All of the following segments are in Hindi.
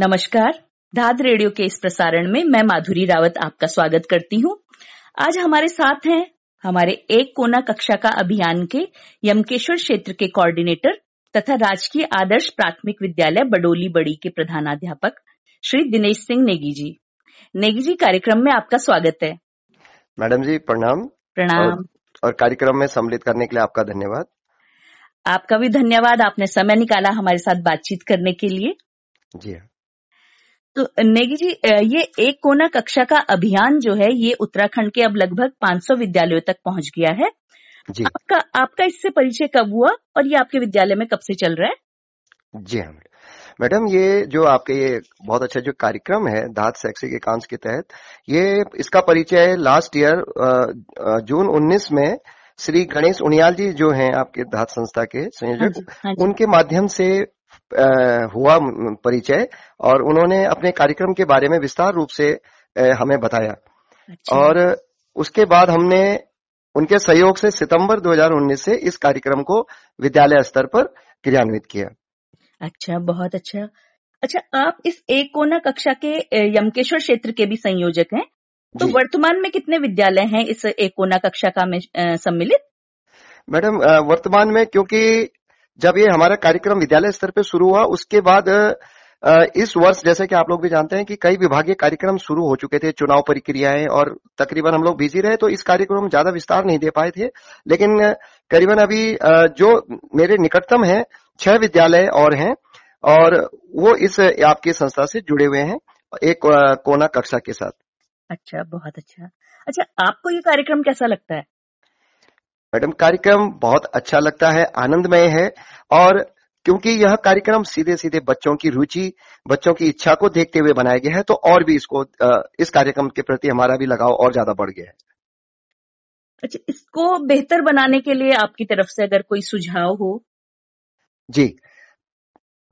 नमस्कार। धाद रेडियो के इस प्रसारण में मैं माधुरी रावत आपका स्वागत करती हूँ। आज हमारे साथ हैं हमारे एक कोना कक्षा का अभियान के यमकेश्वर क्षेत्र के कोऑर्डिनेटर तथा राजकीय आदर्श प्राथमिक विद्यालय बडोली बड़ी के प्रधानाध्यापक श्री दिनेश सिंह नेगी जी। नेगी जी कार्यक्रम में आपका स्वागत है। मैडम जी प्रणाम। प्रणाम। और, और कार्यक्रम में सम्मिलित करने के लिए आपका धन्यवाद। आपका भी धन्यवाद। आपने समय निकाला हमारे साथ बातचीत करने के लिए। जी हाँ। नेगी जी ये एक कोना कक्षा का अभियान जो है ये उत्तराखंड के अब लगभग 500 विद्यालयों तक पहुँच गया है। जी। आपका आपका इससे परिचय कब हुआ और ये आपके विद्यालय में कब से चल रहा है? जी हाँ मैडम। ये जो आपके ये बहुत अच्छा जो कार्यक्रम है धात शैक्षिक एकांश के तहत ये इसका परिचय लास्ट ईयर जून 19 में श्री गणेश उनियाल जी जो हैं आपके धात संस्था के हाँ संयोजक जी, हाँ उनके माध्यम से हुआ परिचय और उन्होंने अपने कार्यक्रम के बारे में विस्तार रूप से हमें बताया। अच्छा, और उसके बाद हमने उनके सहयोग से सितंबर 2019 से इस कार्यक्रम को विद्यालय स्तर पर क्रियान्वित किया। अच्छा बहुत अच्छा। अच्छा आप इस एक कोना कक्षा के यमकेश्वर क्षेत्र के भी संयोजक हैं? तो वर्तमान में कितने विद्यालय हैं इस एक कोना कक्षा का में सम्मिलित? मैडम वर्तमान में क्योंकि जब ये हमारा कार्यक्रम विद्यालय स्तर पर शुरू हुआ, उसके बाद इस वर्ष जैसे कि आप लोग भी जानते हैं कि कई विभागीय कार्यक्रम शुरू हो चुके थे, चुनाव प्रक्रियाएँ और तकरीबन हम लोग बिज़ी रहे तो इस कार्यक्रम ज़्यादा विस्तार नहीं दे पाए थे। लेकिन, करीबन अभी जो मेरे निकटतम है, छह विद्यालय और हैं, और वो इस आपकी संस्था से जुड़े हुए हैं, एक कोना कक्षा के साथ। अच्छा बहुत अच्छा। अच्छा आपको ये कार्यक्रम कैसा लगता है? मैडम कार्यक्रम बहुत अच्छा लगता है आनंदमय है और क्योंकि यह कार्यक्रम सीधे सीधे बच्चों की रुचि बच्चों की इच्छा को देखते हुए बनाया गया है तो और भी इसको इस कार्यक्रम के प्रति हमारा भी लगाव और ज़्यादा बढ़ गया है। अच्छा इसको बेहतर बनाने के लिए आपकी तरफ़ से अगर कोई सुझाव हो? जी।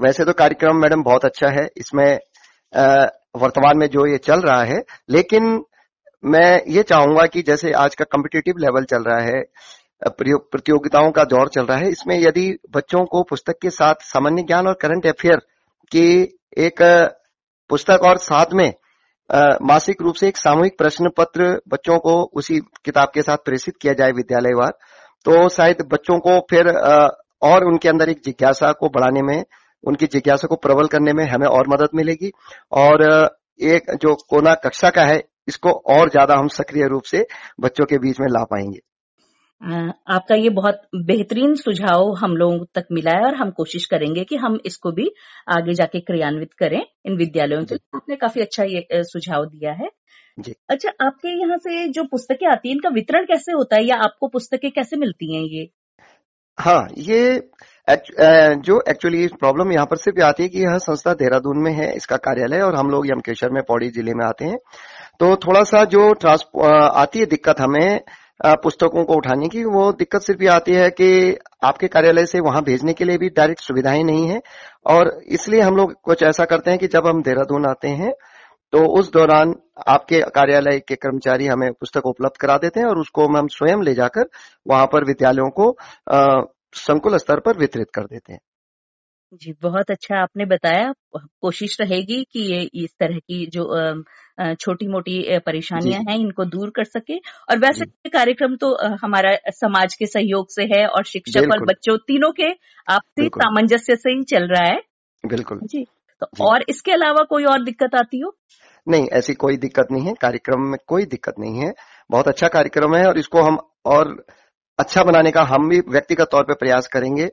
वैसे तो कार्यक्रम मैडम बहुत अच्छा है इसमें वर्तमान में जो ये चल रहा है लेकिन मैं ये चाहूँगा कि जैसे आज का कम्पिटिटिव लेवल चल रहा है प्रतियोगिताओं का दौर चल रहा है। इसमें यदि बच्चों को पुस्तक के साथ सामान्य ज्ञान और करंट अफेयर की एक पुस्तक और साथ में मासिक रूप से एक सामूहिक प्रश्न पत्र बच्चों को उसी किताब के साथ प्रेषित किया जाए विद्यालयवार तो शायद बच्चों को फिर और उनके अंदर एक जिज्ञासा को बढ़ाने में, उनकी जिज्ञासा को प्रबल करने में हमें और मदद मिलेगी। और एक जो कोना कक्षा का है, इसको और ज़्यादा हम सक्रिय रूप से बच्चों के बीच में ला पाएँगे। आपका ये बहुत बेहतरीन सुझाव हम लोगों तक मिला है और हम कोशिश करेंगे कि हम इसको भी आगे जाके क्रियान्वित करें इन विद्यालयों से आपने काफ़ी अच्छा ये सुझाव दिया है। जी। अच्छा आपके यहाँ से जो पुस्तकें आती हैं इनका वितरण कैसे होता है या आपको पुस्तकें कैसे मिलती हैं ये? हाँ ये जो एक्चुअली प्रॉब्लम यहाँ पर सिर्फ़ आती है कि यह संस्था देहरादून में है इसका कार्यालय और हम लोग यमकेश्वर में पौड़ी ज़िले में आते हैं। तो थोड़ा सा जो ट्रांस अ, आती है दिक्कत हमें पुस्तकों को उठाने की वो दिक्कत सिर्फ़ ये आती है कि आपके कार्यालय से वहाँ भेजने के लिए भी डायरेक्ट सुविधाएँ नहीं है। और इसलिए हम लोग कुछ ऐसा करते हैं कि जब हम देहरादून आते हैं तो उस दौरान आपके कार्यालय के कर्मचारी हमें पुस्तक उपलब्ध करा देते हैं और उसको हम स्वयं ले जाकर वहाँ पर विद्यालयों को संकुल स्तर पर वितरित कर देते हैं। जी बहुत अच्छा आपने बताया। कोशिश रहेगी कि ये इस तरह की जो छोटी मोटी परेशानियाँ हैं इनको दूर कर सके। और वैसे जी। ये कार्यक्रम तो अ, हमारा समाज के सहयोग से है और शिक्षक और बिल्कुल। बच्चों तीनों के आपसी बिल्कुल। सामंजस्य से ही चल रहा है। बिल्कुल। जी तो जी। और इसके अलावा कोई और दिक्कत आती हो? नहीं ऐसी कोई दिक्कत नहीं है। कार्यक्रम में कोई दिक्कत नहीं है। बहुत अच्छा कार्यक्रम है और इसको हम और अच्छा बनाने का हम भी व्यक्तिगत तौर पे प्रयास करेंगे।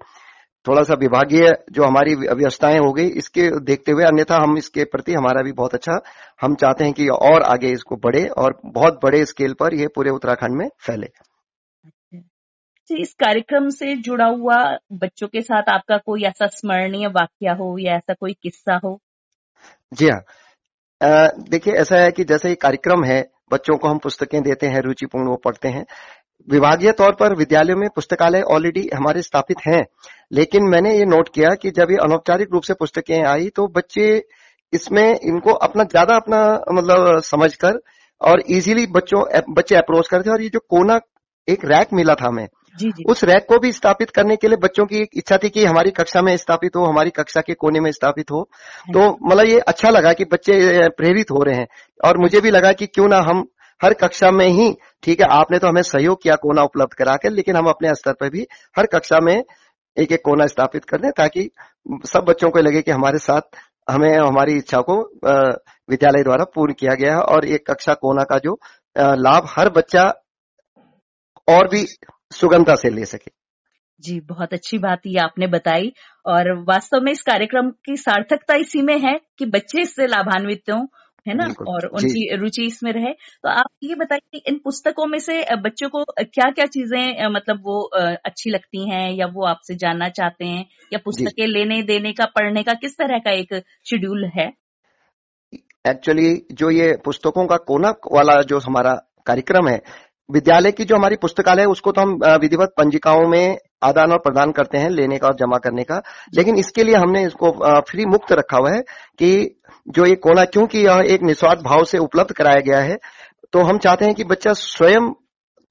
थोड़ा सा विभागीय जो हमारी व्यवस्थाएँ हो गई इसके देखते हुए अन्यथा हम इसके प्रति हमारा भी बहुत अच्छा हम चाहते हैं कि और आगे इसको बढ़े और बहुत बड़े स्केल पर ये पूरे उत्तराखंड में फैले। जी इस कार्यक्रम से जुड़ा हुआ बच्चों के साथ आपका कोई ऐसा स्मरणीय वाक्य हो या ऐसा कोई किस्सा हो? जी हाँ। देखिए ऐसा है कि जैसे ये कार्यक्रम है बच्चों को हम पुस्तकें देते हैं रुचिपूर्ण वो पढ़ते हैं विभागीय तौर पर विद्यालयों में पुस्तकालय ऑलरेडी हमारे स्थापित हैं। लेकिन मैंने ये नोट किया कि जब ये अनौपचारिक रूप से पुस्तकें आई तो बच्चे इसमें इनको अपना ज़्यादा अपना मतलब समझकर और इजीली बच्चों बच्चे अप्रोच करते और ये जो कोना एक रैक मिला था हमें जी जी। उस रैक को भी स्थापित करने के लिए बच्चों की इच्छा थी कि हमारी कक्षा में स्थापित हो हमारी कक्षा के कोने में स्थापित हो। तो मतलब ये अच्छा लगा कि बच्चे प्रेरित हो रहे हैं। और मुझे भी लगा कि क्यों ना हम हर कक्षा में ही, ठीक है, आपने तो हमें सहयोग किया कोना उपलब्ध करा कर लेकिन हम अपने स्तर पर भी हर कक्षा में एक एक कोना स्थापित कर दें ताकि सब बच्चों को लगे कि हमारे साथ हमें हमारी इच्छा को विद्यालय द्वारा पूर्ण किया गया है और एक कक्षा कोना का जो लाभ हर बच्चा और भी सुगमता से ले सके। जी, बहुत अच्छी बात ये आपने बताई और वास्तव में इस कार्यक्रम की सार्थकता इसी में है कि बच्चे इससे लाभान्वित हों है ना? और उनकी रुचि इसमें रहे। तो आप ये बताइए इन पुस्तकों में से बच्चों को क्या क्या चीज़ें मतलब वो अच्छी लगती हैं या वो आपसे जानना चाहते हैं? या पुस्तकें लेने देने का पढ़ने का किस तरह का एक शेड्यूल है? एक्चुअली जो ये पुस्तकों का कोना वाला जो हमारा कार्यक्रम है विद्यालय की जो हमारी पुस्तकालय है उसको तो हम विधिवत पंजिकाओं में आदान और प्रदान करते हैं लेने का और जमा करने का। लेकिन इसके लिए हमने इसको फ्री मुक्त रखा हुआ है कि जो ये कोना, क्योंकि यह एक निस्वार्थ भाव से उपलब्ध कराया गया है तो हम चाहते हैं कि बच्चा स्वयं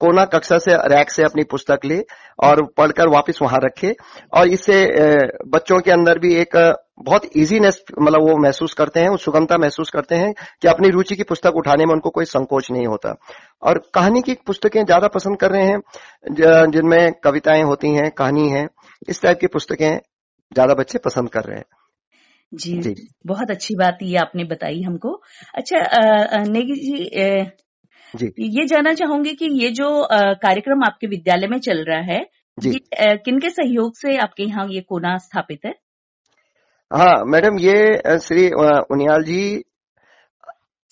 कोना कक्षा से, रैक से अपनी पुस्तक ले और पढ़कर वापस वहाँ रखे। और इससे बच्चों के अंदर भी एक बहुत इजीनेस मतलब वो महसूस करते हैं सुगमता महसूस करते हैं कि अपनी रुचि की पुस्तक उठाने में उनको कोई संकोच नहीं होता। और कहानी की पुस्तकें ज़्यादा पसंद कर रहे हैं जिनमें कविताएँ होती हैं कहानी है इस टाइप की पुस्तकें ज़्यादा बच्चे पसंद कर रहे हैं। जी, जी। बहुत अच्छी बात ये आपने बताई हमको। अच्छा नेगी जी जी। ये जानना चाहूँगी कि ये जो कार्यक्रम आपके विद्यालय में चल रहा है जी। किन के सहयोग से आपके यहाँ ये कोना स्थापित है? हाँ मैडम ये श्री उनियाल जी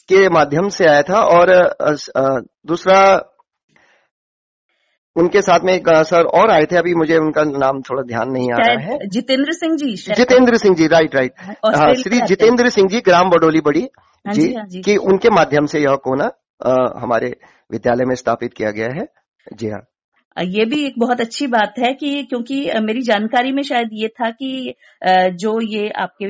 के माध्यम से आया था और दूसरा उनके साथ में एक सर और आए थे। अभी मुझे उनका नाम थोड़ा ध्यान नहीं आ रहा है। जितेंद्र सिंह जी जितेंद्र सिंह जी राइट राइट हाँ श्री जितेंद्र सिंह जी ग्राम बडोली बड़ी हाँ जी, हाँ जी। कि उनके माध्यम से यह कोना हमारे विद्यालय में स्थापित किया गया है। जी हाँ। ये भी एक बहुत अच्छी बात है कि क्योंकि मेरी जानकारी में शायद ये था कि जो ये आपके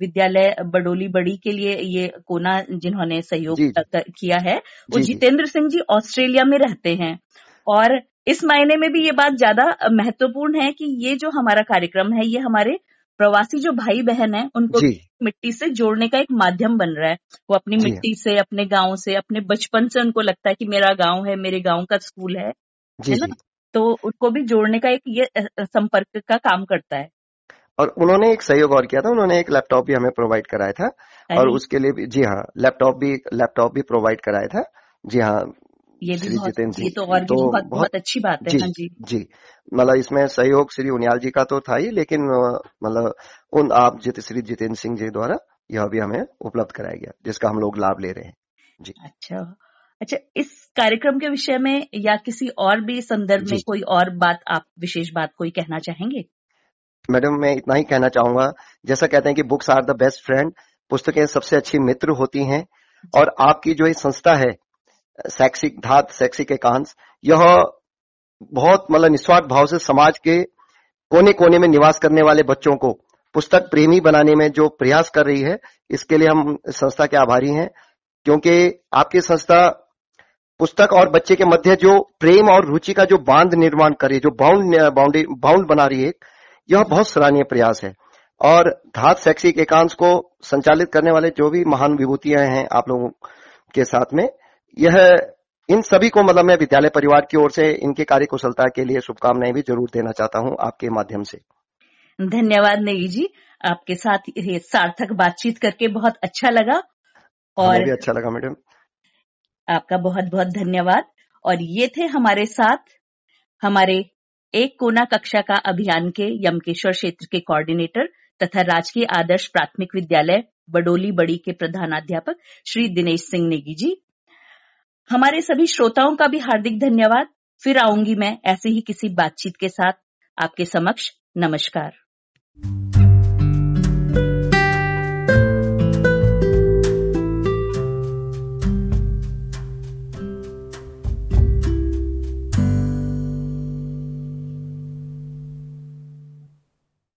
विद्यालय बडोली बड़ी के लिए ये कोना जिन्होंने सहयोग किया है वो जितेंद्र सिंह जी ऑस्ट्रेलिया में रहते हैं। और इस मायने में भी ये बात ज़्यादा महत्वपूर्ण है कि ये जो हमारा कार्यक्रम है ये हमारे प्रवासी जो भाई बहन है उनको मिट्टी से जोड़ने का एक माध्यम बन रहा है। वो अपनी मिट्टी से अपने गाँव से अपने बचपन से उनको लगता है कि मेरा गाँव है मेरे गाँव का स्कूल है। है ना? तो उनको भी जोड़ने का एक ये संपर्क का काम करता है। और उन्होंने एक सहयोग और किया था उन्होंने एक लैपटॉप भी हमें प्रोवाइड कराया था और उसके लिए भी जी हाँ लैपटॉप भी लैपटॉप भी प्रोवाइड कराया था। जी हाँ ये भी बहुत ये तो और भी तो बहुत, बहुत अच्छी बात है। जी हाँ जी। जी मतलब इसमें सहयोग श्री उनियाल जी का तो था ही लेकिन मतलब उन आप जित श्री जितेंद्र सिंह जी द्वारा यह भी हमें उपलब्ध कराया गया जिसका हम लोग लाभ ले रहे हैं। जी। अच्छा। अच्छा इस कार्यक्रम के विषय में या किसी और भी संदर्भ में कोई और बात आप विशेष बात कोई कहना चाहेंगे? मैडम मैं इतना ही कहना चाहूँगा। जैसा कहते हैं कि books are the best friend पुस्तकें सबसे अच्छी मित्र होती हैं और आपकी जो ये संस्था है शैक्षिक धात शैक्षिक एकांश यह बहुत मतलब निस्वार्थ भाव से समाज के कोने कोने में निवास करने वाले बच्चों को पुस्तक प्रेमी बनाने में जो प्रयास कर रही है इसके लिए हम संस्था के आभारी हैं क्योंकि आपकी संस्था पुस्तक और बच्चे के मध्य जो प्रेम और रुचि का जो बाँध निर्माण करे जो बाउंड बाउंड्री बाउंड बना रही है यह बहुत सराहनीय प्रयास है। और धात शैक्षिक एकांश को संचालित करने वाले जो भी महान विभूतियाँ हैं आप लोगों के साथ में यह इन सभी को मतलब मैं विद्यालय परिवार की ओर से इनके कार्य कुशलता के लिए शुभकामनाएँ भी ज़रूर देना चाहता हूँ आपके माध्यम से। धन्यवाद नेगी जी आपके साथ सार्थक बातचीत करके बहुत अच्छा लगा। और भी अच्छा लगा मैडम। आपका बहुत बहुत धन्यवाद। और ये थे हमारे साथ, हमारे एक कोना कक्षा का अभियान के यमकेश्वर क्षेत्र के कोऑर्डिनेटर तथा राजकीय आदर्श प्राथमिक विद्यालय बडोली बड़ी के प्रधानाध्यापक श्री दिनेश सिंह नेगी जी। हमारे सभी श्रोताओं का भी हार्दिक धन्यवाद। फिर आऊँगी मैं ऐसे ही किसी बातचीत के साथ। आपके समक्ष नमस्कार।